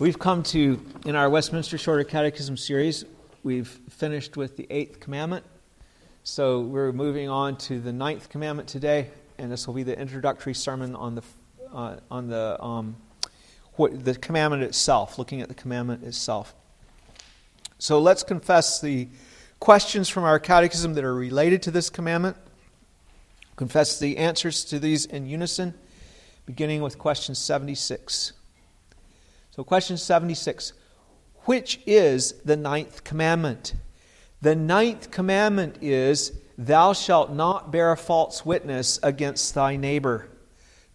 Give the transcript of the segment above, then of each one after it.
We've come to, in our Westminster Shorter Catechism series, we've finished with the eighth commandment. So we're moving on to the ninth commandment today, and this will be the introductory sermon on the, uh, on the, um, what, the commandment itself, looking at the commandment itself. So let's confess the questions from our catechism that are related to this commandment. Confess the answers to these in unison, beginning with question 76. So, question 76 Which is the ninth commandment? The ninth commandment is, Thou shalt not bear false witness against thy neighbor.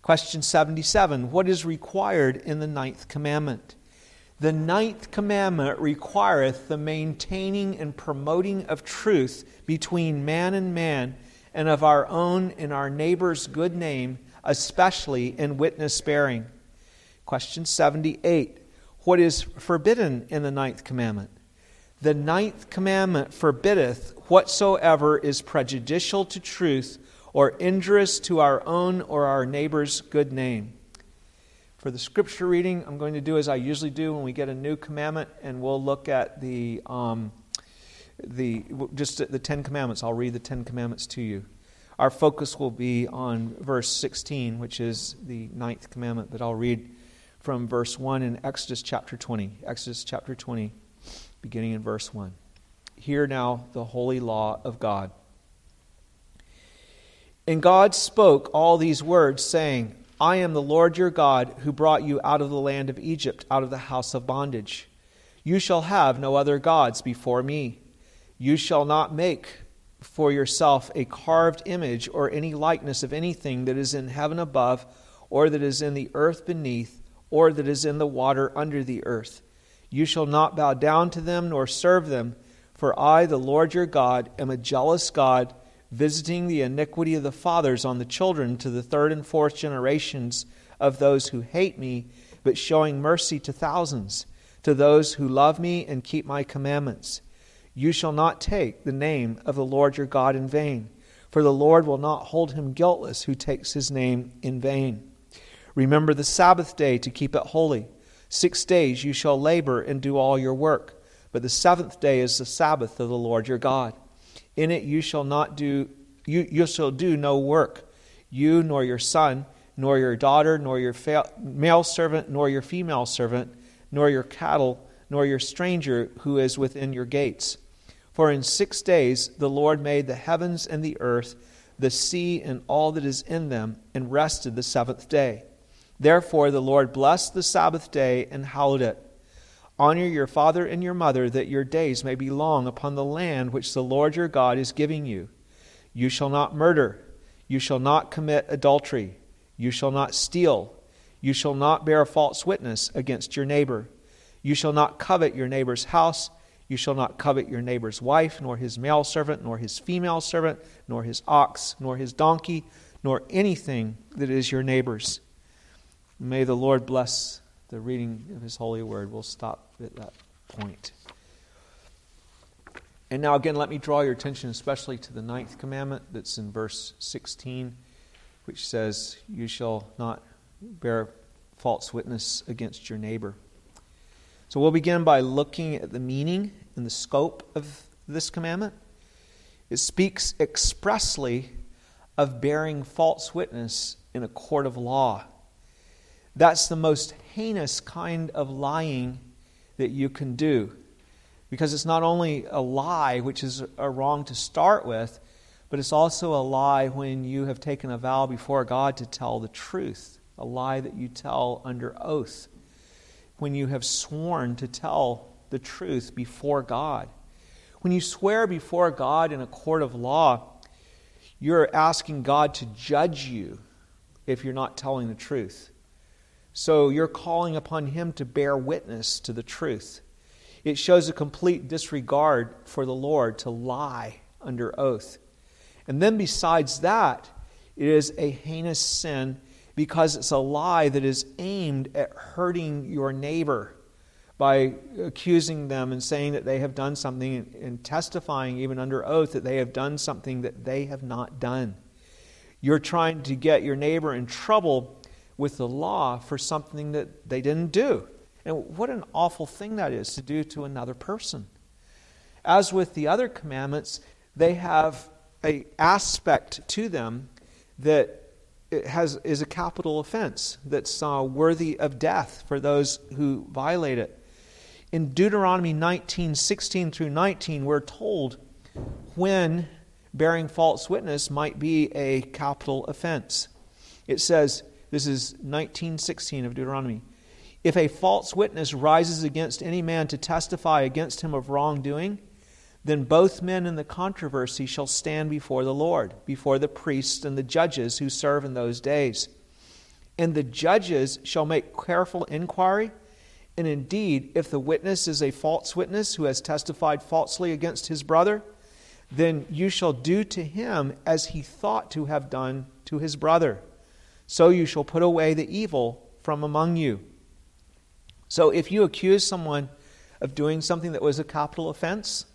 Question 77 What is required in the ninth commandment? The ninth commandment requireth the maintaining and promoting of truth between man and man, and of our own and our neighbor's good name, especially in witness bearing. Question 78 What is forbidden in the ninth commandment? The ninth commandment forbiddeth whatsoever is prejudicial to truth or injurious to our own or our neighbor's good name. For the scripture reading, I'm going to do as I usually do when we get a new commandment, and we'll look at the, um, the just the Ten Commandments. I'll read the Ten Commandments to you. Our focus will be on verse 16, which is the ninth commandment, but I'll read from verse 1 in Exodus chapter 20. Exodus chapter 20, beginning in verse 1. Hear now the holy law of God. And God spoke all these words, saying, I am the Lord your God, who brought you out of the land of Egypt, out of the house of bondage. You shall have no other gods before me. You shall not make for yourself a carved image or any likeness of anything that is in heaven above, or that is in the earth beneath or that is in the water under the earth. You shall not bow down to them nor serve them, for I, the Lord your God, am a jealous God, visiting the iniquity of the fathers on the children to the third and fourth generations of those who hate me, but showing mercy to thousands, to those who love me and keep my commandments. You shall not take the name of the Lord your God in vain, for the Lord will not hold him guiltless who takes his name in vain. Remember the Sabbath day to keep it holy. Six days you shall labor and do all your work, but the seventh day is the Sabbath of the Lord your God. In it you shall not do you, you shall do no work, you nor your son, nor your daughter, nor your fa- male servant, nor your female servant, nor your cattle, nor your stranger who is within your gates. For in six days the Lord made the heavens and the earth, the sea and all that is in them, and rested the seventh day. Therefore, the Lord blessed the Sabbath day and hallowed it. Honor your father and your mother, that your days may be long upon the land which the Lord your God is giving you. You shall not murder. You shall not commit adultery. You shall not steal. You shall not bear false witness against your neighbor. You shall not covet your neighbor's house. You shall not covet your neighbor's wife, nor his male servant, nor his female servant, nor his ox, nor his donkey, nor anything that is your neighbor's. May the Lord bless the reading of His holy word. We'll stop at that point. And now, again, let me draw your attention especially to the ninth commandment that's in verse 16, which says, You shall not bear false witness against your neighbor. So we'll begin by looking at the meaning and the scope of this commandment. It speaks expressly of bearing false witness in a court of law. That's the most heinous kind of lying that you can do. Because it's not only a lie, which is a wrong to start with, but it's also a lie when you have taken a vow before God to tell the truth, a lie that you tell under oath, when you have sworn to tell the truth before God. When you swear before God in a court of law, you're asking God to judge you if you're not telling the truth. So you're calling upon him to bear witness to the truth. It shows a complete disregard for the Lord to lie under oath. And then, besides that, it is a heinous sin because it's a lie that is aimed at hurting your neighbor by accusing them and saying that they have done something and testifying, even under oath, that they have done something that they have not done. You're trying to get your neighbor in trouble with the law for something that they didn't do. And what an awful thing that is to do to another person. As with the other commandments, they have a aspect to them that has is a capital offense that's uh, worthy of death for those who violate it. In Deuteronomy 19, 16 through 19, we're told when bearing false witness might be a capital offense. It says, this is 1916 of Deuteronomy. If a false witness rises against any man to testify against him of wrongdoing, then both men in the controversy shall stand before the Lord, before the priests and the judges who serve in those days. And the judges shall make careful inquiry. And indeed, if the witness is a false witness who has testified falsely against his brother, then you shall do to him as he thought to have done to his brother. So you shall put away the evil from among you. So if you accuse someone of doing something that was a capital offense,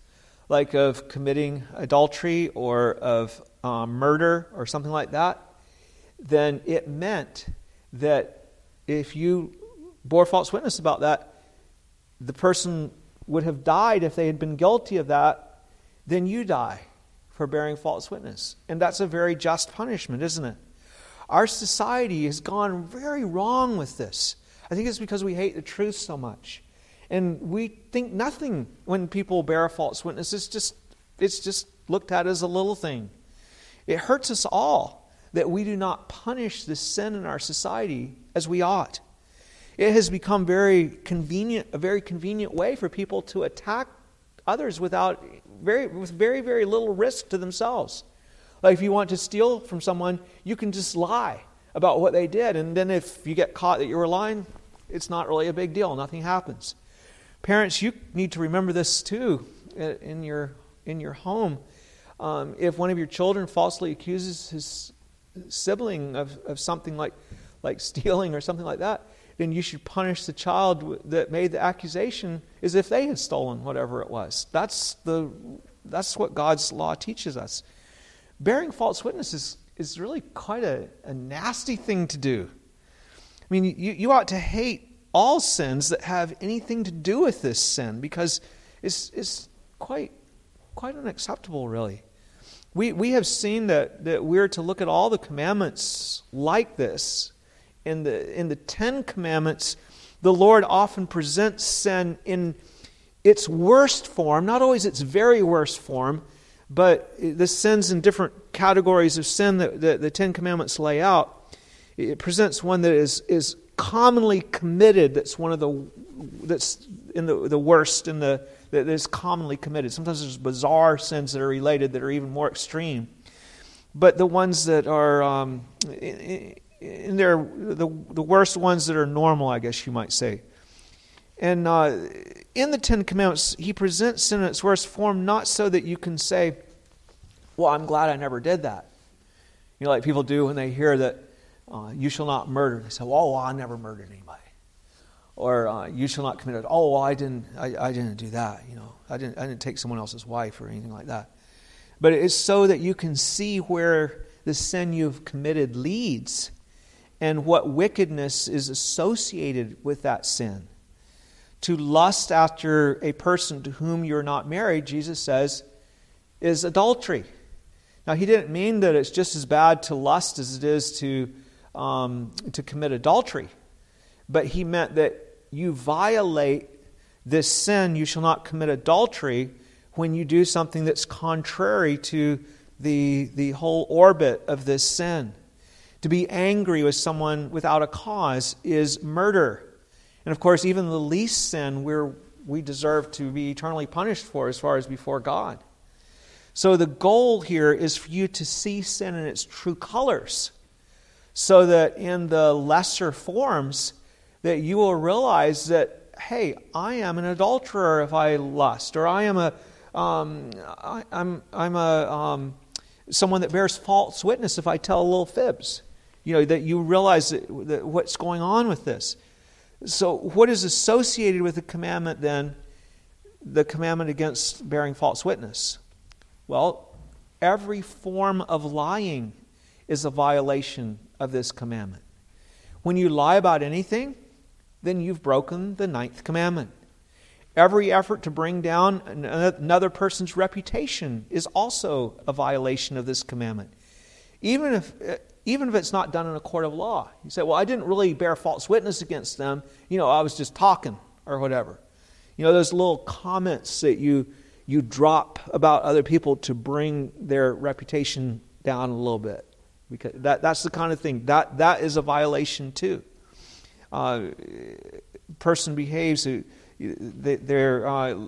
like of committing adultery or of um, murder or something like that, then it meant that if you bore false witness about that, the person would have died if they had been guilty of that then you die for bearing false witness. And that's a very just punishment, isn't it? Our society has gone very wrong with this. I think it's because we hate the truth so much. And we think nothing when people bear false witness. It's just, it's just looked at as a little thing. It hurts us all that we do not punish the sin in our society as we ought. It has become very convenient, a very convenient way for people to attack others without very, with very, very little risk to themselves. Like if you want to steal from someone, you can just lie about what they did. And then if you get caught that you were lying, it's not really a big deal. Nothing happens. Parents, you need to remember this too in your, in your home. Um, if one of your children falsely accuses his sibling of, of something like, like stealing or something like that, then you should punish the child that made the accusation as if they had stolen whatever it was. That's, the, that's what God's law teaches us. Bearing false witness is, is really quite a, a nasty thing to do. I mean, you, you ought to hate all sins that have anything to do with this sin because it's, it's quite, quite unacceptable, really. We, we have seen that, that we're to look at all the commandments like this in the, in the Ten Commandments, the Lord often presents sin in its worst form, not always its very worst form, but the sins in different categories of sin that, that the Ten Commandments lay out. It presents one that is, is commonly committed, that's one of the, that's in the, the worst, in the, that is commonly committed. Sometimes there's bizarre sins that are related that are even more extreme. But the ones that are um, and they're the, the worst ones that are normal, I guess you might say. And uh, in the Ten Commandments, he presents sin in its worst form not so that you can say, Well, I'm glad I never did that. You know, like people do when they hear that uh, you shall not murder. They say, Oh, well, I never murdered anybody. Or uh, you shall not commit. It. Oh, well, I didn't. I, I didn't do that. You know, I didn't. I didn't take someone else's wife or anything like that. But it's so that you can see where the sin you've committed leads and what wickedness is associated with that sin. To lust after a person to whom you're not married, Jesus says, is adultery. Now, he didn't mean that it's just as bad to lust as it is to, um, to commit adultery, but he meant that you violate this sin, you shall not commit adultery, when you do something that's contrary to the, the whole orbit of this sin. To be angry with someone without a cause is murder. And of course, even the least sin we're, we deserve to be eternally punished for as far as before God. So the goal here is for you to see sin in its true colors so that in the lesser forms that you will realize that hey i am an adulterer if i lust or i am a um, I, am I'm, I'm a um, someone that bears false witness if i tell little fibs you know, that you realize that, that what's going on with this. So, what is associated with the commandment then? The commandment against bearing false witness? Well, every form of lying is a violation of this commandment. When you lie about anything, then you've broken the ninth commandment. Every effort to bring down another person's reputation is also a violation of this commandment. Even if, even if it's not done in a court of law. You say, well, I didn't really bear false witness against them. You know, I was just talking or whatever. You know, those little comments that you, you drop about other people to bring their reputation down a little bit. Because that, that's the kind of thing. That, that is a violation too. Uh, person behaves, they're, uh,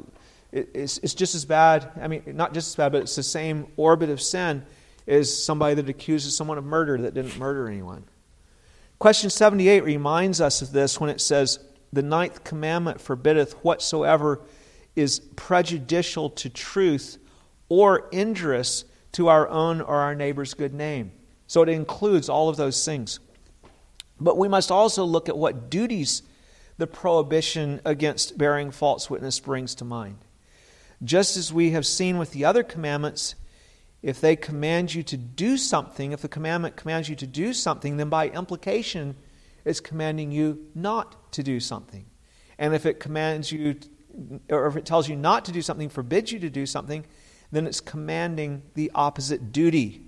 it's, it's just as bad, I mean, not just as bad, but it's the same orbit of sin as somebody that accuses someone of murder that didn't murder anyone. Question 78 reminds us of this when it says, The ninth commandment forbiddeth whatsoever is prejudicial to truth or injurious to our own or our neighbor's good name. So it includes all of those things. But we must also look at what duties the prohibition against bearing false witness brings to mind. Just as we have seen with the other commandments, if they command you to do something, if the commandment commands you to do something, then by implication, it's commanding you not to do something. And if it commands you, or if it tells you not to do something, forbids you to do something, then it's commanding the opposite duty.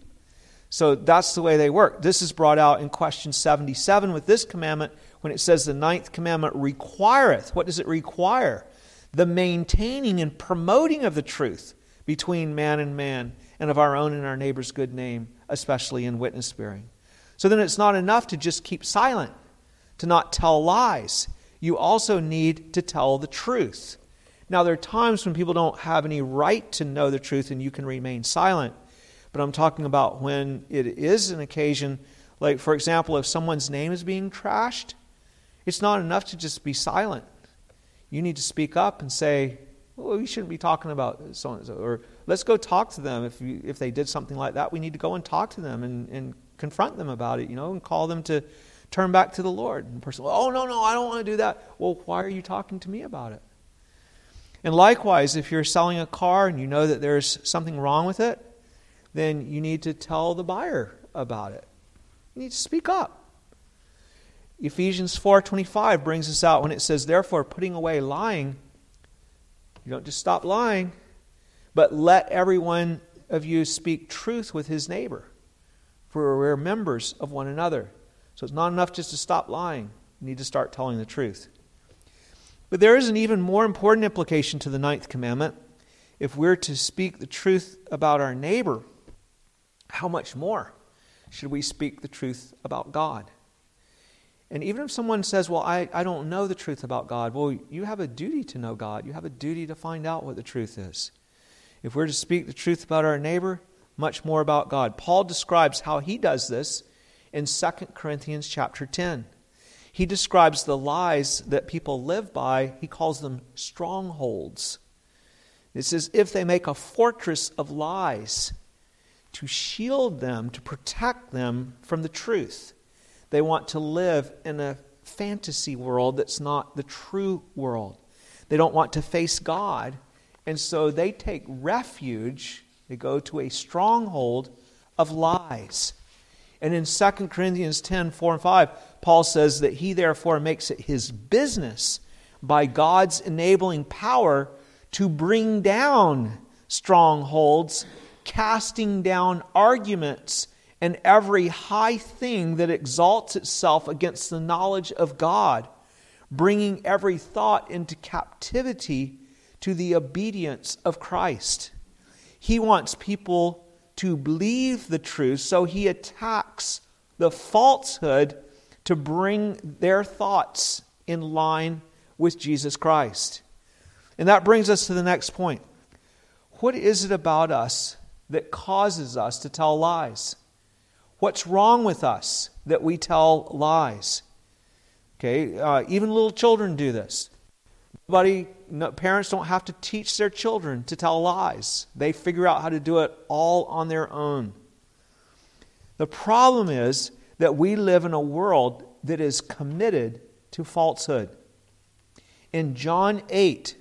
So that's the way they work. This is brought out in question 77 with this commandment when it says the ninth commandment requireth. What does it require? The maintaining and promoting of the truth between man and man and of our own and our neighbor's good name, especially in witness bearing. So then it's not enough to just keep silent, to not tell lies. You also need to tell the truth. Now, there are times when people don't have any right to know the truth and you can remain silent. But I'm talking about when it is an occasion, like, for example, if someone's name is being trashed, it's not enough to just be silent. You need to speak up and say, well, we shouldn't be talking about so and so. Or let's go talk to them. If, you, if they did something like that, we need to go and talk to them and, and confront them about it, you know, and call them to turn back to the Lord. And the person, oh, no, no, I don't want to do that. Well, why are you talking to me about it? And likewise, if you're selling a car and you know that there's something wrong with it, then you need to tell the buyer about it. You need to speak up. Ephesians 4:25 brings us out when it says therefore putting away lying you don't just stop lying but let every one of you speak truth with his neighbor for we're members of one another. So it's not enough just to stop lying. You need to start telling the truth. But there is an even more important implication to the ninth commandment. If we're to speak the truth about our neighbor how much more should we speak the truth about God? And even if someone says, Well, I, I don't know the truth about God, well, you have a duty to know God. You have a duty to find out what the truth is. If we're to speak the truth about our neighbor, much more about God. Paul describes how he does this in 2 Corinthians chapter 10. He describes the lies that people live by, he calls them strongholds. It says, if they make a fortress of lies to shield them, to protect them from the truth. They want to live in a fantasy world that's not the true world. They don't want to face God. And so they take refuge, they go to a stronghold of lies. And in 2 Corinthians 10 4 and 5, Paul says that he therefore makes it his business by God's enabling power to bring down strongholds, casting down arguments and every high thing that exalts itself against the knowledge of God, bringing every thought into captivity to the obedience of Christ. He wants people to believe the truth, so he attacks the falsehood to bring their thoughts in line with Jesus Christ. And that brings us to the next point. What is it about us that causes us to tell lies? What's wrong with us that we tell lies? Okay, uh, even little children do this. Nobody, no, parents don't have to teach their children to tell lies. They figure out how to do it all on their own. The problem is that we live in a world that is committed to falsehood. In John 8,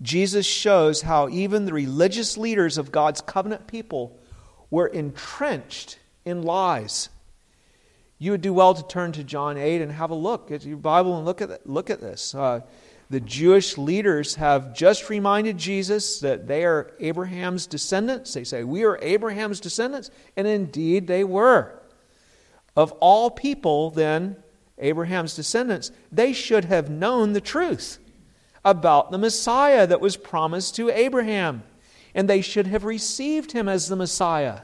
Jesus shows how even the religious leaders of God's covenant people were entrenched in lies. You would do well to turn to John 8 and have a look at your Bible and look at, look at this. Uh, the Jewish leaders have just reminded Jesus that they are Abraham's descendants. They say, We are Abraham's descendants. And indeed, they were. Of all people, then, Abraham's descendants, they should have known the truth about the Messiah that was promised to Abraham. And they should have received him as the Messiah.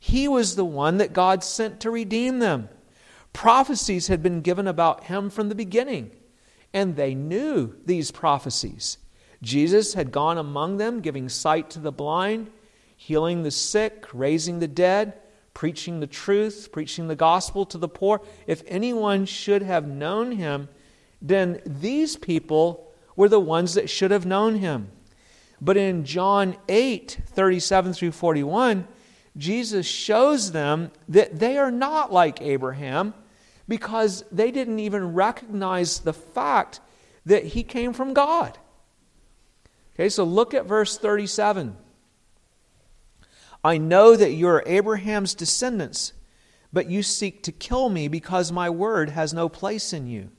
He was the one that God sent to redeem them. Prophecies had been given about him from the beginning, and they knew these prophecies. Jesus had gone among them, giving sight to the blind, healing the sick, raising the dead, preaching the truth, preaching the gospel to the poor. If anyone should have known him, then these people were the ones that should have known him. But in John 8 37 through 41, Jesus shows them that they are not like Abraham because they didn't even recognize the fact that he came from God. Okay, so look at verse 37. I know that you are Abraham's descendants, but you seek to kill me because my word has no place in you.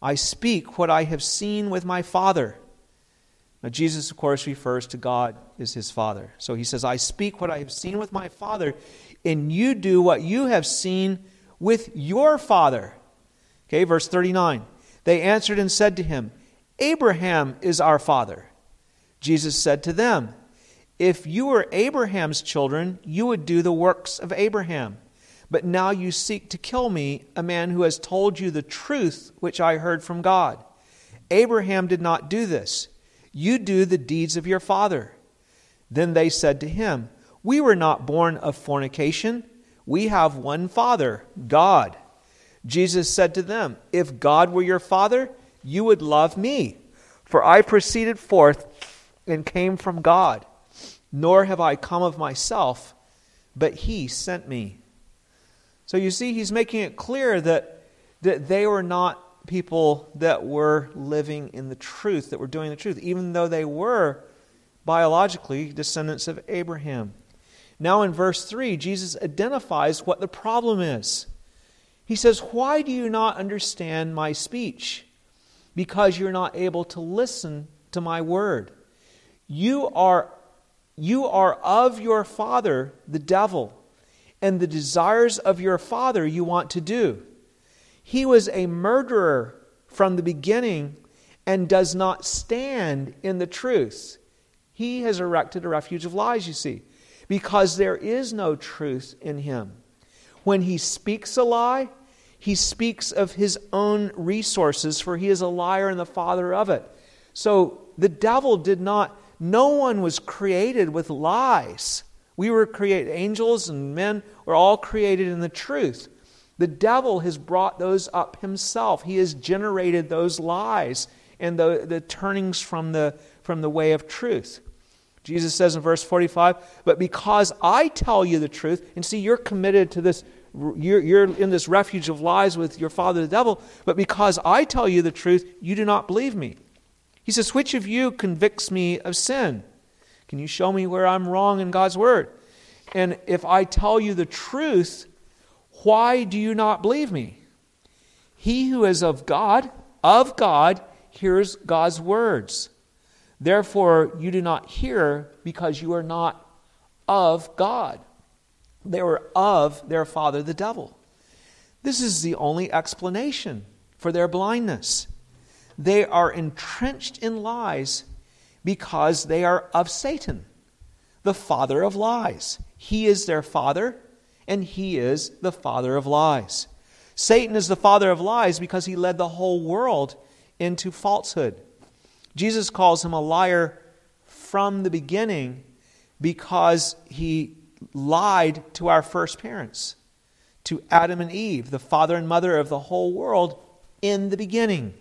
I speak what I have seen with my father now, Jesus, of course, refers to God as his Father. So he says, I speak what I have seen with my Father, and you do what you have seen with your Father. Okay, verse 39. They answered and said to him, Abraham is our Father. Jesus said to them, If you were Abraham's children, you would do the works of Abraham. But now you seek to kill me, a man who has told you the truth which I heard from God. Abraham did not do this. You do the deeds of your father. Then they said to him, We were not born of fornication. We have one Father, God. Jesus said to them, If God were your Father, you would love me, for I proceeded forth and came from God. Nor have I come of myself, but He sent me. So you see, He's making it clear that, that they were not people that were living in the truth, that were doing the truth, even though they were biologically descendants of Abraham. Now, in verse 3, Jesus identifies what the problem is. He says, Why do you not understand my speech? Because you're not able to listen to my word. You are, you are of your father, the devil, and the desires of your father you want to do. He was a murderer from the beginning and does not stand in the truth. He has erected a refuge of lies, you see, because there is no truth in him. When he speaks a lie, he speaks of his own resources, for he is a liar and the father of it. So the devil did not, no one was created with lies. We were created, angels and men were all created in the truth. The devil has brought those up himself. He has generated those lies and the, the turnings from the, from the way of truth. Jesus says in verse 45, But because I tell you the truth, and see, you're committed to this, you're, you're in this refuge of lies with your father the devil, but because I tell you the truth, you do not believe me. He says, Which of you convicts me of sin? Can you show me where I'm wrong in God's word? And if I tell you the truth, why do you not believe me? He who is of God, of God, hears God's words. Therefore, you do not hear because you are not of God. They were of their father, the devil. This is the only explanation for their blindness. They are entrenched in lies because they are of Satan, the father of lies. He is their father, and he is the father of lies. Satan is the father of lies because he led the whole world into falsehood. Jesus calls him a liar from the beginning because he lied to our first parents, to Adam and Eve, the father and mother of the whole world in the beginning,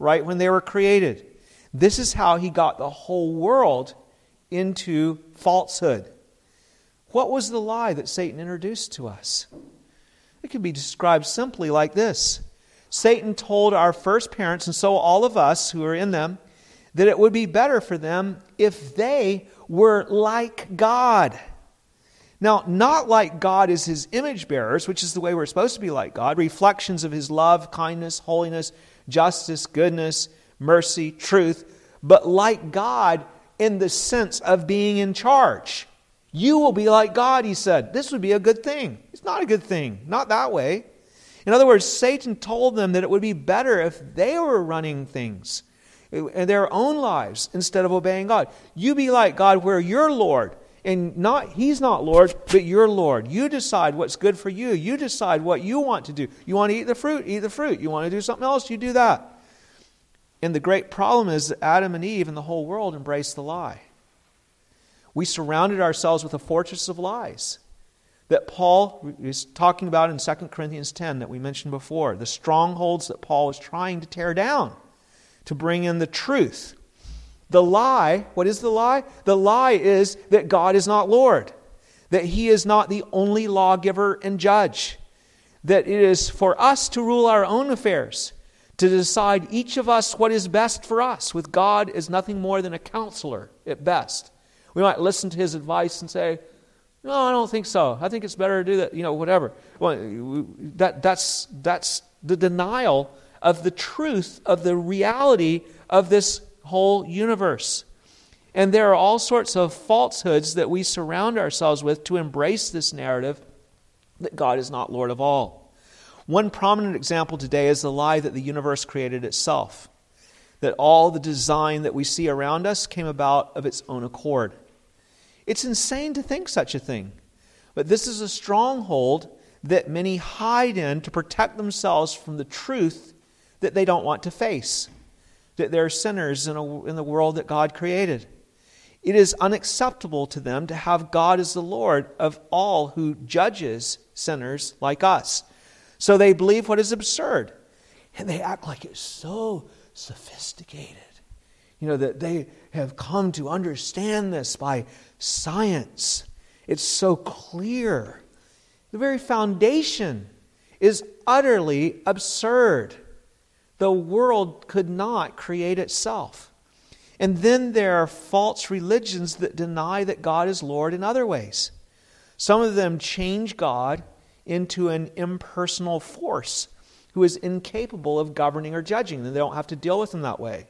right when they were created. This is how he got the whole world into falsehood. What was the lie that Satan introduced to us? It can be described simply like this Satan told our first parents, and so all of us who are in them, that it would be better for them if they were like God. Now, not like God as his image bearers, which is the way we're supposed to be like God, reflections of his love, kindness, holiness, justice, goodness, mercy, truth, but like God in the sense of being in charge. You will be like God, he said. This would be a good thing. It's not a good thing, not that way. In other words, Satan told them that it would be better if they were running things in their own lives instead of obeying God. You be like God, where you're Lord and not he's not lord but you're lord. You decide what's good for you. You decide what you want to do. You want to eat the fruit eat the fruit. You want to do something else you do that. And the great problem is that adam and eve and the whole world embraced the lie. We surrounded ourselves with a fortress of lies that paul is talking about in 2 corinthians 10 that we mentioned before the strongholds that paul is trying to tear down to bring in the truth the lie, what is the lie? The lie is that God is not Lord, that He is not the only lawgiver and judge, that it is for us to rule our own affairs, to decide each of us what is best for us, with God as nothing more than a counselor at best. We might listen to His advice and say, no, I don't think so. I think it's better to do that, you know, whatever. Well, that, that's, that's the denial of the truth of the reality of this whole universe. And there are all sorts of falsehoods that we surround ourselves with to embrace this narrative that God is not Lord of all. One prominent example today is the lie that the universe created itself, that all the design that we see around us came about of its own accord. It's insane to think such a thing, but this is a stronghold that many hide in to protect themselves from the truth that they don't want to face that they're sinners in, a, in the world that God created. It is unacceptable to them to have God as the Lord of all who judges sinners like us. So they believe what is absurd. And they act like it's so sophisticated. You know, that they have come to understand this by science. It's so clear. The very foundation is utterly absurd. The world could not create itself. And then there are false religions that deny that God is Lord in other ways. Some of them change God into an impersonal force who is incapable of governing or judging, and they don't have to deal with him that way.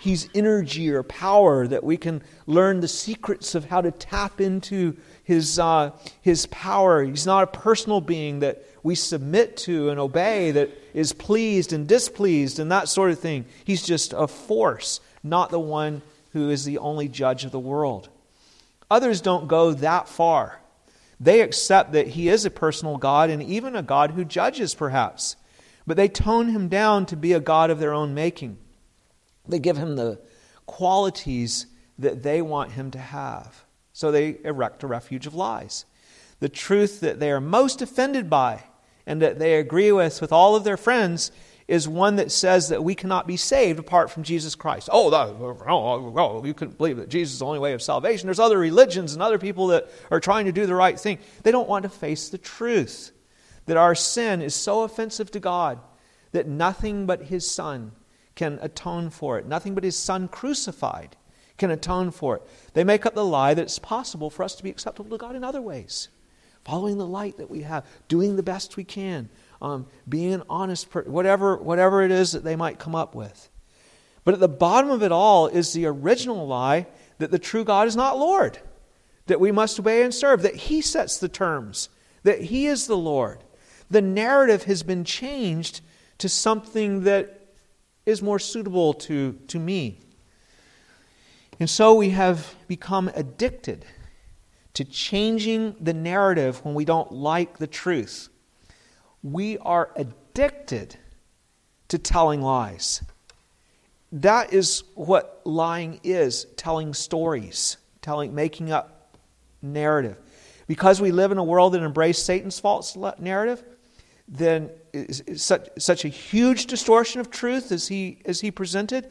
He's energy or power that we can learn the secrets of how to tap into his, uh, his power. He's not a personal being that we submit to and obey, that is pleased and displeased and that sort of thing. He's just a force, not the one who is the only judge of the world. Others don't go that far. They accept that he is a personal God and even a God who judges, perhaps. But they tone him down to be a God of their own making. They give him the qualities that they want him to have. So they erect a refuge of lies. The truth that they are most offended by and that they agree with with all of their friends is one that says that we cannot be saved apart from Jesus Christ. Oh, that, oh, oh, oh, you couldn't believe that Jesus is the only way of salvation. There's other religions and other people that are trying to do the right thing. They don't want to face the truth that our sin is so offensive to God that nothing but His Son can atone for it. Nothing but His Son crucified can atone for it. They make up the lie that it's possible for us to be acceptable to God in other ways following the light that we have, doing the best we can, um, being an honest person, whatever, whatever it is that they might come up with. But at the bottom of it all is the original lie that the true God is not Lord, that we must obey and serve, that He sets the terms, that He is the Lord. The narrative has been changed to something that is more suitable to, to me. And so we have become addicted to changing the narrative when we don't like the truth. We are addicted to telling lies. That is what lying is telling stories, telling, making up narrative. Because we live in a world that embraces Satan's false narrative, then such, such a huge distortion of truth as he, as he presented,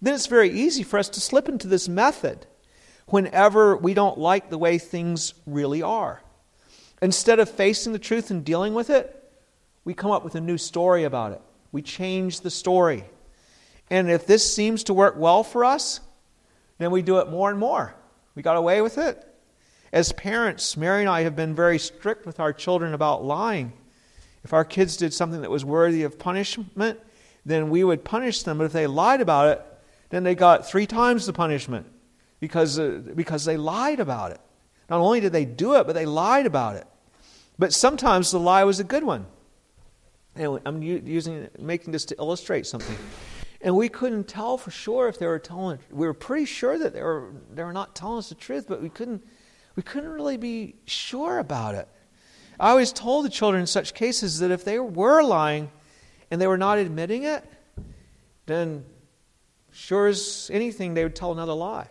then it's very easy for us to slip into this method whenever we don't like the way things really are. Instead of facing the truth and dealing with it, we come up with a new story about it. We change the story. And if this seems to work well for us, then we do it more and more. We got away with it. As parents, Mary and I have been very strict with our children about lying. If our kids did something that was worthy of punishment, then we would punish them. But if they lied about it, then they got three times the punishment because, uh, because they lied about it. Not only did they do it, but they lied about it. But sometimes the lie was a good one. And I'm using making this to illustrate something. And we couldn't tell for sure if they were telling. We were pretty sure that they were they were not telling us the truth, but we couldn't we couldn't really be sure about it. I always told the children in such cases that if they were lying and they were not admitting it, then sure as anything they would tell another lie.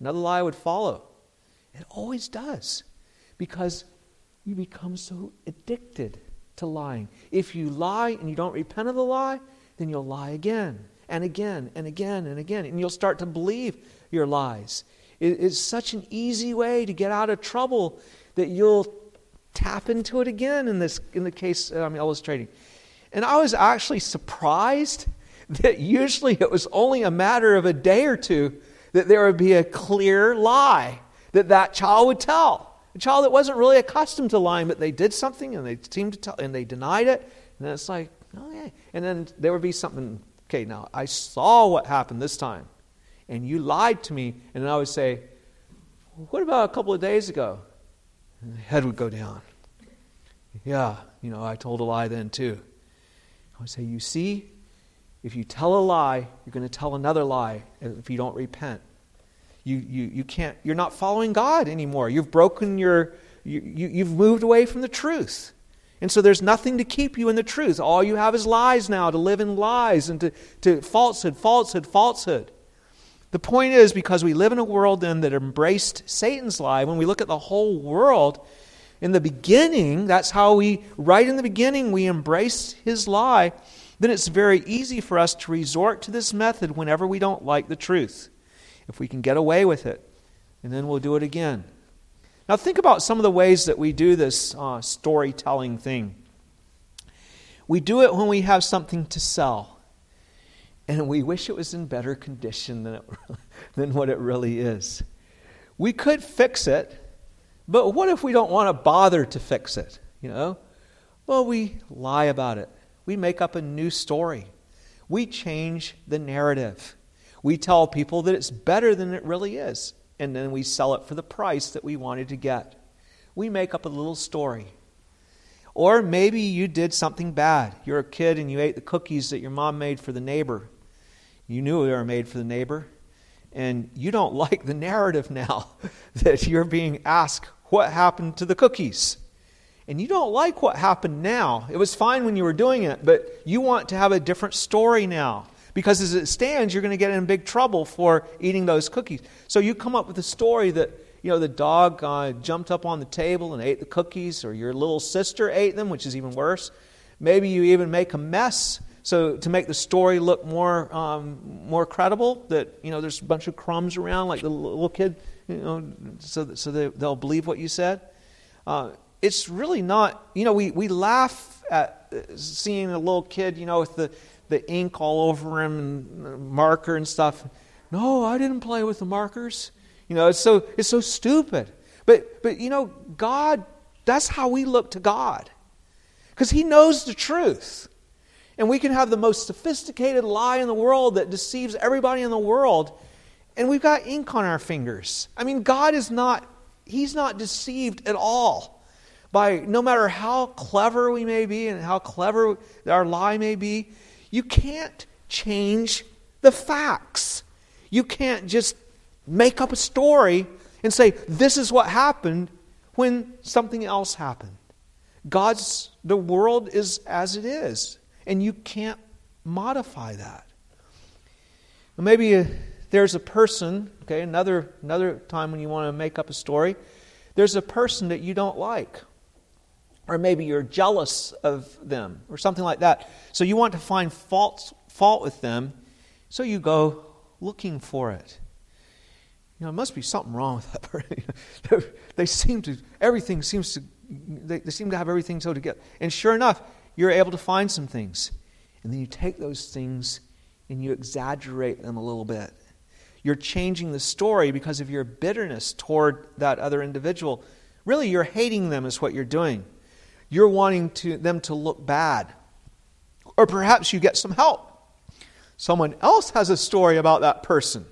Another lie would follow. It always does because you become so addicted to lying. If you lie and you don't repent of the lie, then you'll lie again and again and again and again, and you'll start to believe your lies. It's such an easy way to get out of trouble that you'll tap into it again in this in the case I'm illustrating. And I was actually surprised that usually it was only a matter of a day or two that there would be a clear lie that that child would tell. A child that wasn't really accustomed to lying, but they did something and they seemed to tell, and they denied it. And then it's like, oh yeah. And then there would be something, okay, now I saw what happened this time, and you lied to me. And I would say, what about a couple of days ago? And the head would go down. Yeah, you know, I told a lie then too. I would say, you see, if you tell a lie, you're going to tell another lie if you don't repent. You, you, you can't, you're not following God anymore. You've broken your, you, you, you've moved away from the truth. And so there's nothing to keep you in the truth. All you have is lies now, to live in lies and to, to falsehood, falsehood, falsehood. The point is, because we live in a world then that embraced Satan's lie, when we look at the whole world, in the beginning, that's how we, right in the beginning, we embraced his lie, then it's very easy for us to resort to this method whenever we don't like the truth if we can get away with it, and then we'll do it again. Now, think about some of the ways that we do this uh, storytelling thing. We do it when we have something to sell, and we wish it was in better condition than, it, than what it really is. We could fix it, but what if we don't want to bother to fix it? You know? Well, we lie about it. We make up a new story. We change the narrative. We tell people that it's better than it really is, and then we sell it for the price that we wanted to get. We make up a little story. Or maybe you did something bad. You're a kid and you ate the cookies that your mom made for the neighbor. You knew they were made for the neighbor. And you don't like the narrative now that you're being asked what happened to the cookies. And you don't like what happened now. It was fine when you were doing it, but you want to have a different story now. Because as it stands, you're going to get in big trouble for eating those cookies. So you come up with a story that, you know, the dog uh, jumped up on the table and ate the cookies, or your little sister ate them, which is even worse. Maybe you even make a mess so to make the story look more um, more credible that you know there's a bunch of crumbs around like the little kid you know so so they, they'll believe what you said uh, it's really not you know we, we laugh at seeing a little kid you know with the the ink all over him and marker and stuff. No, I didn't play with the markers. You know, it's so it's so stupid. But but you know, God, that's how we look to God. Because he knows the truth. And we can have the most sophisticated lie in the world that deceives everybody in the world, and we've got ink on our fingers. I mean, God is not he's not deceived at all by no matter how clever we may be and how clever our lie may be, you can't change the facts. You can't just make up a story and say, this is what happened when something else happened. God's, the world is as it is, and you can't modify that. Maybe uh, there's a person, okay, another, another time when you want to make up a story, there's a person that you don't like or maybe you're jealous of them or something like that. So you want to find fault, fault with them, so you go looking for it. You know, there must be something wrong with that person. they seem to, everything seems to, they, they seem to have everything so together. And sure enough, you're able to find some things. And then you take those things and you exaggerate them a little bit. you're changing the story because of your bitterness toward that other individual. Really, you're hating them, is what you're doing. You're wanting to, them to look bad. Or perhaps you get some help. Someone else has a story about that person.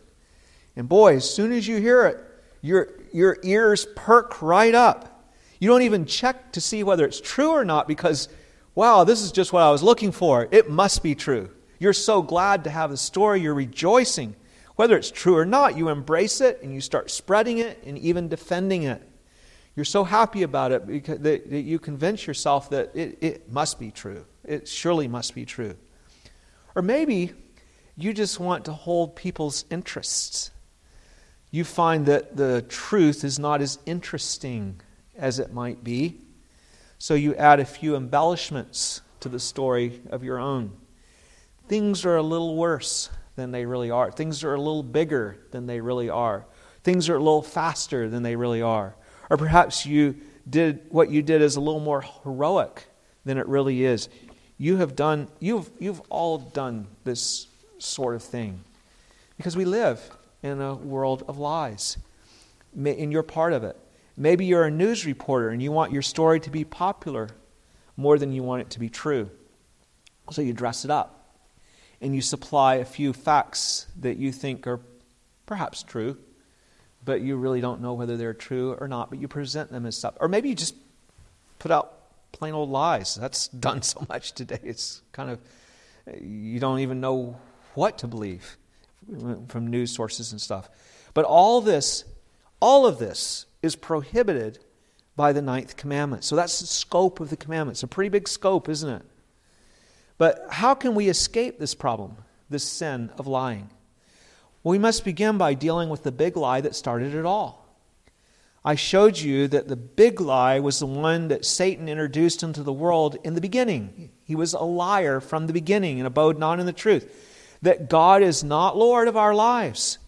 And boy, as soon as you hear it, your, your ears perk right up. You don't even check to see whether it's true or not because, wow, this is just what I was looking for. It must be true. You're so glad to have the story. You're rejoicing. Whether it's true or not, you embrace it and you start spreading it and even defending it. You're so happy about it because that, that you convince yourself that it, it must be true. It surely must be true. Or maybe you just want to hold people's interests you find that the truth is not as interesting as it might be. So you add a few embellishments to the story of your own. Things are a little worse than they really are. Things are a little bigger than they really are. Things are a little faster than they really are. Or perhaps you did what you did is a little more heroic than it really is. You have done you've you've all done this sort of thing. Because we live in a world of lies. And you're part of it. Maybe you're a news reporter and you want your story to be popular more than you want it to be true. So you dress it up and you supply a few facts that you think are perhaps true, but you really don't know whether they're true or not, but you present them as such. Or maybe you just put out plain old lies. That's done so much today. It's kind of, you don't even know what to believe from news sources and stuff. But all this, all of this is prohibited by the ninth commandment. So that's the scope of the commandment. It's a pretty big scope, isn't it? But how can we escape this problem, this sin of lying? Well, we must begin by dealing with the big lie that started it all. I showed you that the big lie was the one that Satan introduced into the world in the beginning. He was a liar from the beginning and abode not in the truth that God is not Lord of our lives,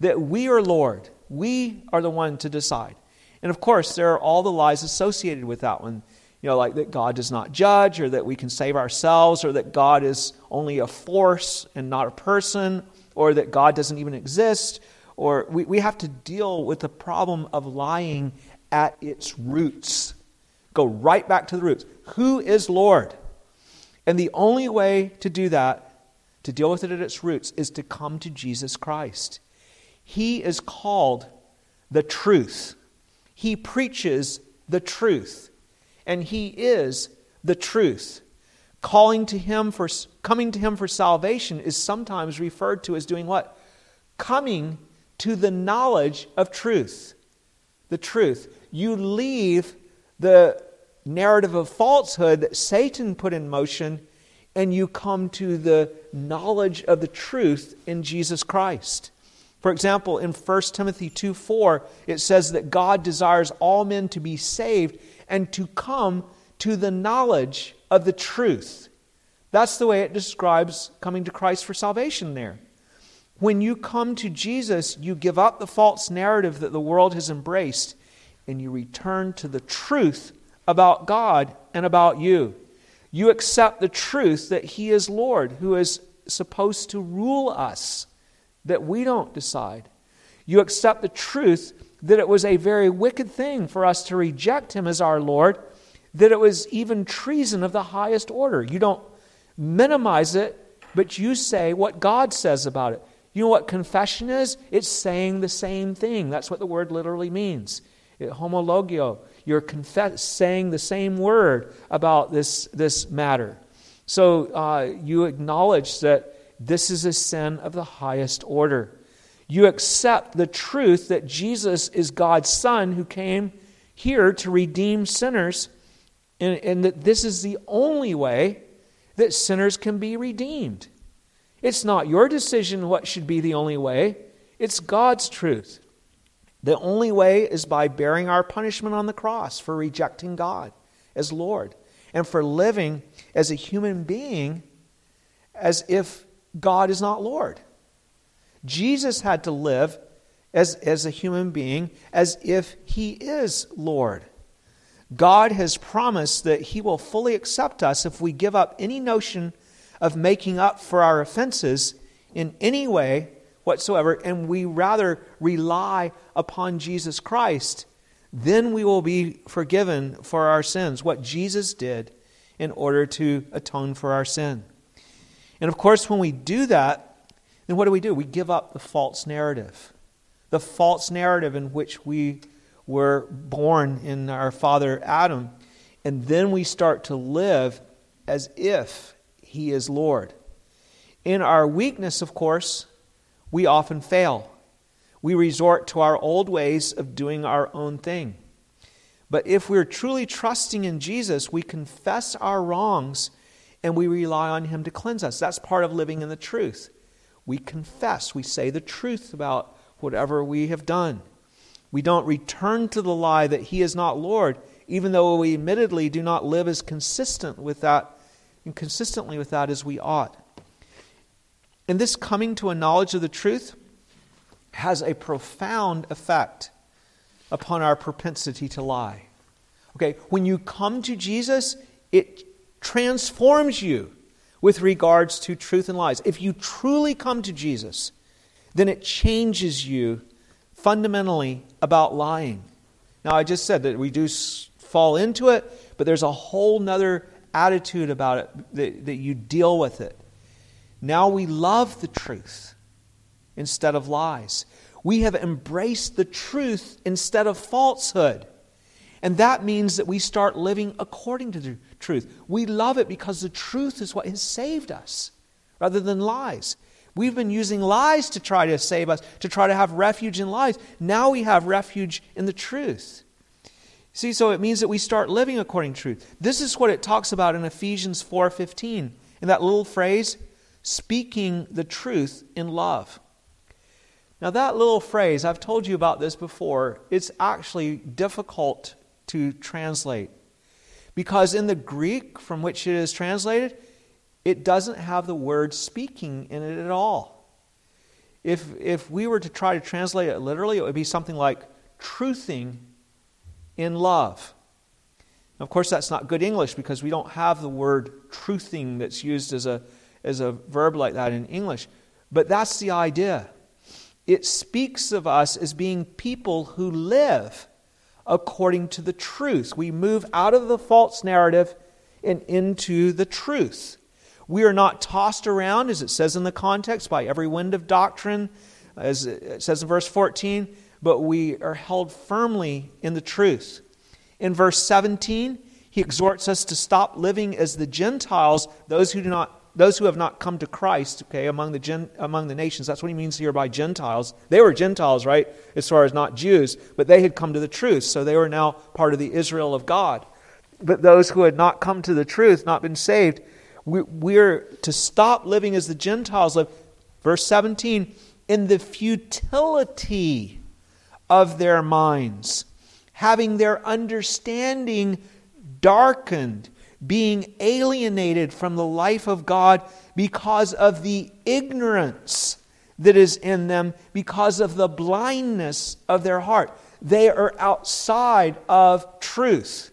that we are Lord. We are the one to decide. And of course, there are all the lies associated with that one. You know, like that God does not judge, or that we can save ourselves, or that God is only a force and not a person, or that God doesn't even exist. Or we, we have to deal with the problem of lying at its roots. Go right back to the roots. Who is Lord? And the only way to do that to deal with it at its roots, is to come to Jesus Christ. He is called the truth. He preaches the truth, and He is the truth. Calling to Him for coming to Him for salvation is sometimes referred to as doing what? Coming to the knowledge of truth. The truth. You leave the narrative of falsehood that Satan put in motion and you come to the knowledge of the truth in Jesus Christ. For example, in 1 Timothy 2 4, it says that God desires all men to be saved and to come to the knowledge of the truth. That's the way it describes coming to Christ for salvation there. When you come to Jesus, you give up the false narrative that the world has embraced and you return to the truth about God and about you. You accept the truth that He is Lord, who is supposed to rule us, that we don't decide. You accept the truth that it was a very wicked thing for us to reject Him as our Lord, that it was even treason of the highest order. You don't minimize it, but you say what God says about it. You know what confession is? It's saying the same thing. That's what the word literally means. It, homologeo. You're confess, saying the same word about this, this matter. So uh, you acknowledge that this is a sin of the highest order. You accept the truth that Jesus is God's Son who came here to redeem sinners, and, and that this is the only way that sinners can be redeemed. It's not your decision what should be the only way, it's God's truth. The only way is by bearing our punishment on the cross for rejecting God as Lord and for living as a human being as if God is not Lord. Jesus had to live as, as a human being as if he is Lord. God has promised that he will fully accept us if we give up any notion of making up for our offenses in any way whatsoever, and we rather rely upon Jesus Christ, then we will be forgiven for our sins, what Jesus did in order to atone for our sin. And of course, when we do that, then what do we do? We give up the false narrative. The false narrative in which we were born in our father Adam. And then we start to live as if he is Lord. In our weakness, of course, we often fail. We resort to our old ways of doing our own thing. But if we're truly trusting in Jesus, we confess our wrongs and we rely on Him to cleanse us. That's part of living in the truth. We confess, we say the truth about whatever we have done. We don't return to the lie that He is not Lord, even though we admittedly do not live as consistent with that and consistently with that as we ought. And this coming to a knowledge of the truth has a profound effect upon our propensity to lie. Okay, when you come to Jesus, it transforms you with regards to truth and lies. If you truly come to Jesus, then it changes you fundamentally about lying. Now, I just said that we do fall into it, but there's a whole nother attitude about it that, that you deal with it. Now we love the truth instead of lies. We have embraced the truth instead of falsehood. And that means that we start living according to the truth. We love it because the truth is what has saved us rather than lies. We've been using lies to try to save us, to try to have refuge in lies. Now we have refuge in the truth. See, so it means that we start living according to truth. This is what it talks about in Ephesians 4:15. In that little phrase, speaking the truth in love. Now, that little phrase, I've told you about this before, it's actually difficult to translate. Because in the Greek from which it is translated, it doesn't have the word speaking in it at all. If, if we were to try to translate it literally, it would be something like truthing in love. Of course, that's not good English because we don't have the word truthing that's used as a as a verb like that in English. But that's the idea. It speaks of us as being people who live according to the truth. We move out of the false narrative and into the truth. We are not tossed around, as it says in the context, by every wind of doctrine, as it says in verse 14, but we are held firmly in the truth. In verse 17, he exhorts us to stop living as the Gentiles, those who do not those who have not come to Christ, okay, among the, gen, among the nations, that's what he means here by Gentiles. They were Gentiles, right, as far as not Jews, but they had come to the truth, so they were now part of the Israel of God. But those who had not come to the truth, not been saved, we're to stop living as the Gentiles live. Verse 17, in the futility of their minds, having their understanding darkened being alienated from the life of God because of the ignorance that is in them, because of the blindness of their heart. They are outside of truth.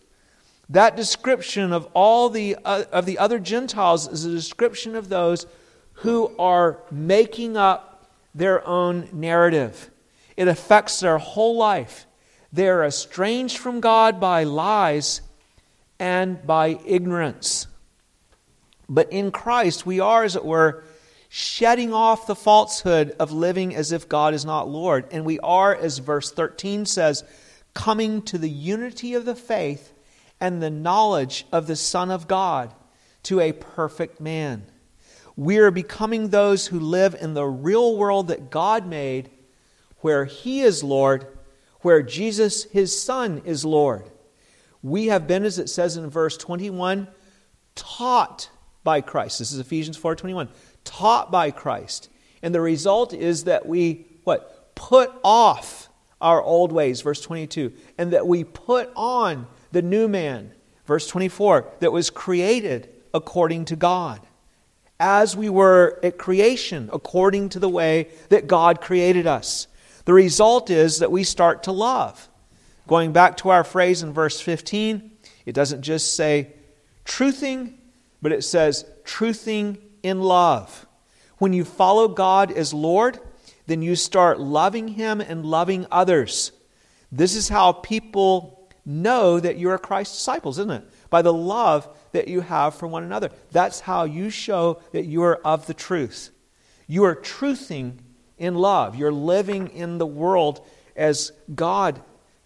That description of all the, uh, of the other Gentiles is a description of those who are making up their own narrative. It affects their whole life. They are estranged from God by lies and by ignorance. But in Christ, we are, as it were, shedding off the falsehood of living as if God is not Lord. And we are, as verse 13 says, coming to the unity of the faith and the knowledge of the Son of God to a perfect man. We are becoming those who live in the real world that God made, where He is Lord, where Jesus, His Son, is Lord. We have been, as it says in verse 21, taught by Christ. This is Ephesians 4:21. Taught by Christ. And the result is that we what? Put off our old ways, verse 22, and that we put on the new man, verse 24, that was created according to God. As we were at creation, according to the way that God created us. The result is that we start to love. Going back to our phrase in verse 15, it doesn't just say truthing, but it says truthing in love. When you follow God as Lord, then you start loving Him and loving others. This is how people know that you're Christ's disciples, isn't it? By the love that you have for one another. That's how you show that you are of the truth. You are truthing in love. You're living in the world as God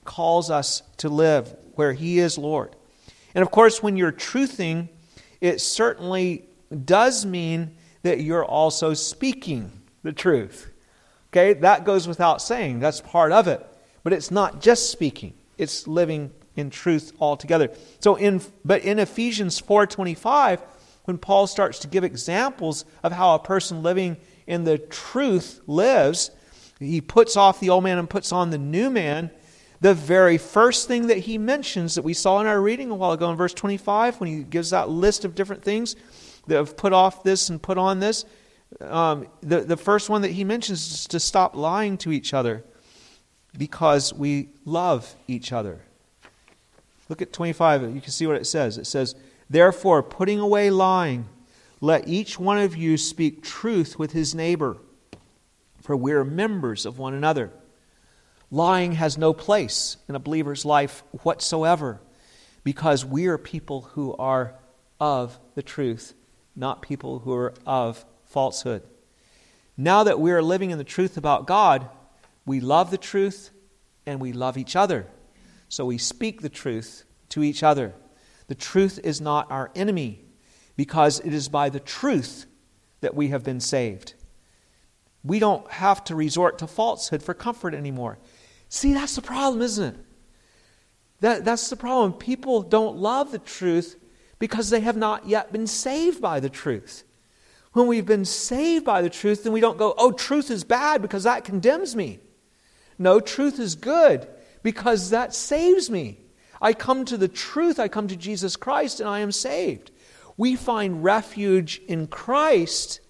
calls us to live, where He is Lord. And of course, when you're truthing, it certainly does mean that you're also speaking the truth. Okay, that goes without saying. That's part of it. But it's not just speaking, it's living in truth altogether. So in but in Ephesians 4:25, when Paul starts to give examples of how a person living in the truth lives, he puts off the old man and puts on the new man. The very first thing that he mentions that we saw in our reading a while ago in verse 25, when he gives that list of different things that have put off this and put on this, um, the, the first one that he mentions is to stop lying to each other because we love each other. Look at 25. You can see what it says. It says, Therefore, putting away lying, let each one of you speak truth with his neighbor, for we are members of one another. Lying has no place in a believer's life whatsoever because we are people who are of the truth, not people who are of falsehood. Now that we are living in the truth about God, we love the truth and we love each other. So we speak the truth to each other. The truth is not our enemy because it is by the truth that we have been saved. We don't have to resort to falsehood for comfort anymore. See, that's the problem, isn't it? That, that's the problem. People don't love the truth because they have not yet been saved by the truth. When we've been saved by the truth, then we don't go, oh, truth is bad because that condemns me. No, truth is good because that saves me. I come to the truth, I come to Jesus Christ, and I am saved. We find refuge in Christ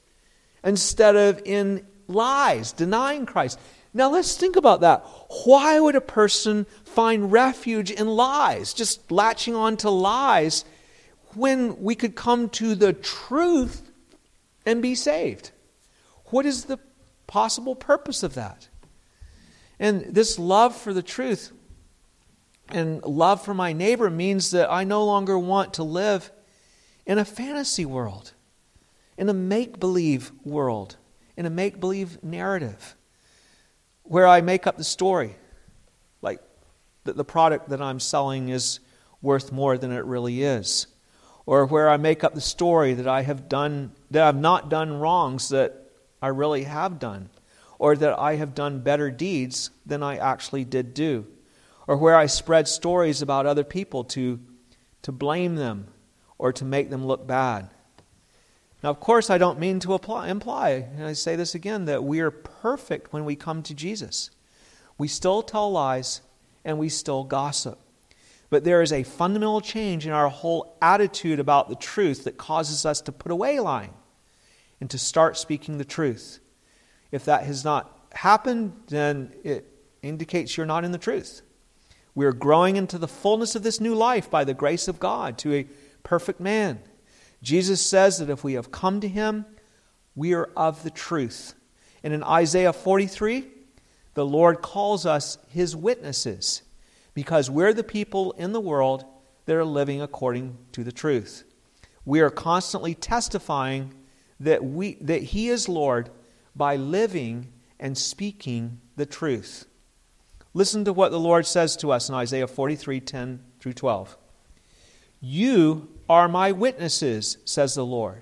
instead of in lies, denying Christ. Now let's think about that. Why would a person find refuge in lies, just latching on to lies, when we could come to the truth and be saved. What is the possible purpose of that? And this love for the truth and love for my neighbor means that I no longer want to live in a fantasy world, in a make believe world, in a make believe narrative where I make up the story. Like that the product that I'm selling is worth more than it really is or where I make up the story that I have done that I've not done wrongs that I really have done, or that I have done better deeds than I actually did do, or where I spread stories about other people to to blame them or to make them look bad. Now, of course, I don't mean to apply, imply, and I say this again, that we are perfect when we come to Jesus. We still tell lies and we still gossip. But there is a fundamental change in our whole attitude about the truth that causes us to put away lying and to start speaking the truth. If that has not happened, then it indicates you're not in the truth. We are growing into the fullness of this new life by the grace of God to a perfect man. Jesus says that if we have come to him, we are of the truth. And in Isaiah 43, the Lord calls us his witnesses because we're the people in the world that are living according to the truth. We are constantly testifying that, we, that He is Lord by living and speaking the truth. Listen to what the Lord says to us in Isaiah 43 10 through 12. You are my witnesses, says the Lord,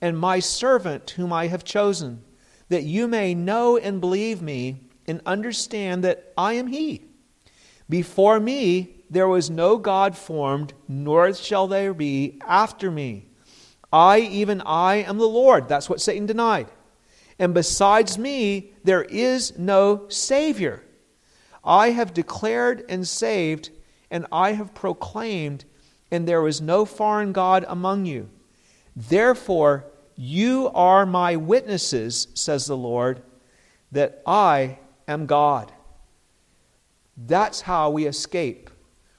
and my servant whom I have chosen, that you may know and believe me and understand that I am He. Before me there was no God formed, nor shall there be after me. I, even I, am the Lord. That's what Satan denied. And besides me, there is no Savior. I have declared and saved, and I have proclaimed, and there is no foreign God among you. Therefore, you are my witnesses, says the Lord, that I am God. That's how we escape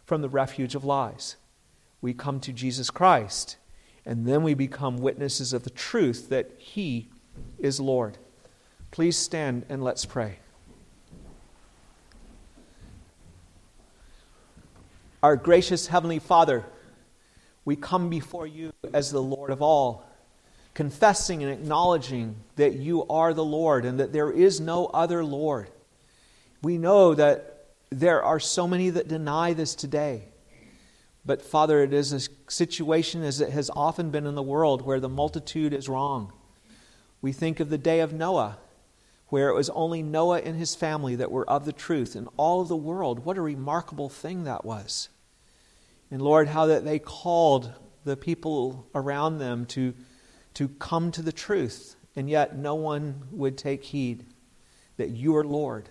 from the refuge of lies. We come to Jesus Christ, and then we become witnesses of the truth that He is Lord. Please stand and let's pray. Our gracious Heavenly Father, we come before you as the Lord of all, confessing and acknowledging that you are the Lord and that there is no other Lord. We know that there are so many that deny this today. But, Father, it is a situation as it has often been in the world where the multitude is wrong. We think of the day of Noah, where it was only Noah and his family that were of the truth in all of the world. What a remarkable thing that was. And Lord, how that they called the people around them to, to come to the truth, and yet no one would take heed that you are Lord.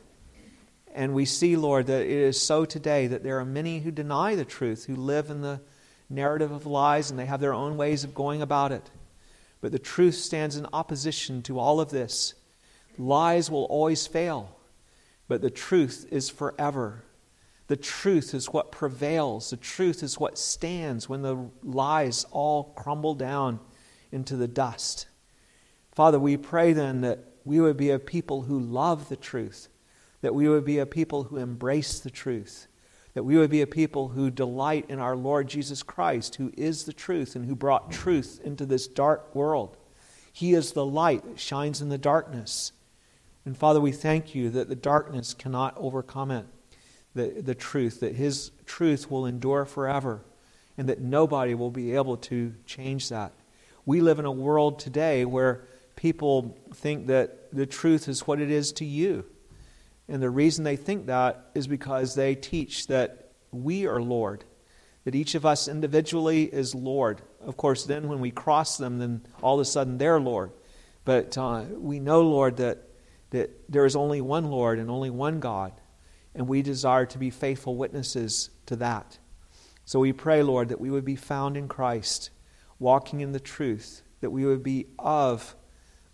And we see, Lord, that it is so today that there are many who deny the truth, who live in the narrative of lies, and they have their own ways of going about it. But the truth stands in opposition to all of this. Lies will always fail, but the truth is forever. The truth is what prevails. The truth is what stands when the lies all crumble down into the dust. Father, we pray then that we would be a people who love the truth, that we would be a people who embrace the truth, that we would be a people who delight in our Lord Jesus Christ, who is the truth and who brought truth into this dark world. He is the light that shines in the darkness. And Father, we thank you that the darkness cannot overcome it, the, the truth, that His truth will endure forever, and that nobody will be able to change that. We live in a world today where people think that the truth is what it is to you. And the reason they think that is because they teach that we are Lord, that each of us individually is Lord. Of course, then when we cross them, then all of a sudden they're Lord. But uh, we know, Lord, that that there is only one Lord and only one God, and we desire to be faithful witnesses to that. So we pray, Lord, that we would be found in Christ, walking in the truth, that we would be of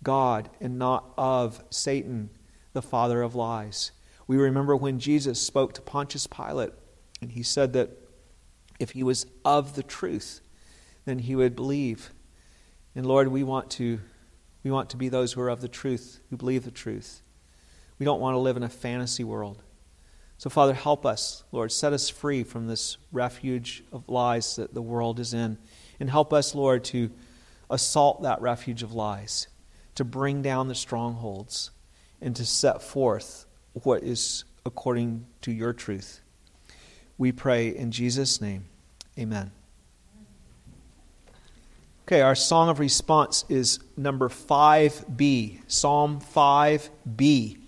God and not of Satan, the father of lies. We remember when Jesus spoke to Pontius Pilate, and he said that if he was of the truth, then he would believe. And Lord, we want to we want to be those who are of the truth, who believe the truth. We don't want to live in a fantasy world. So, Father, help us, Lord. Set us free from this refuge of lies that the world is in. And help us, Lord, to assault that refuge of lies, to bring down the strongholds, and to set forth what is according to your truth. We pray in Jesus' name. Amen. Okay, our song of response is number 5b, Psalm 5b.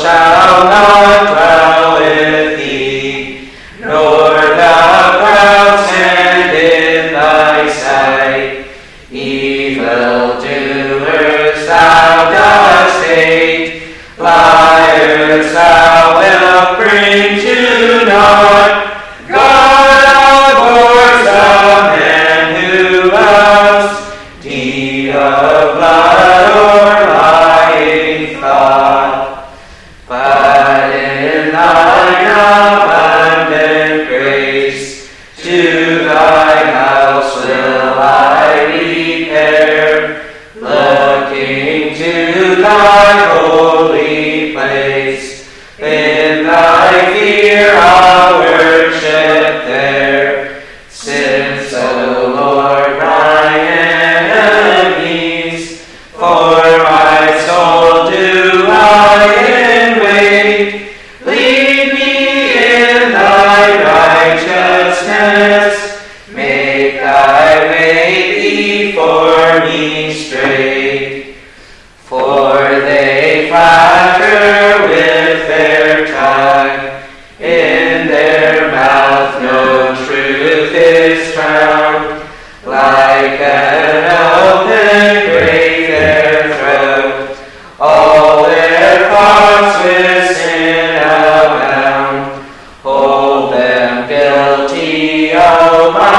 বসাও না tomar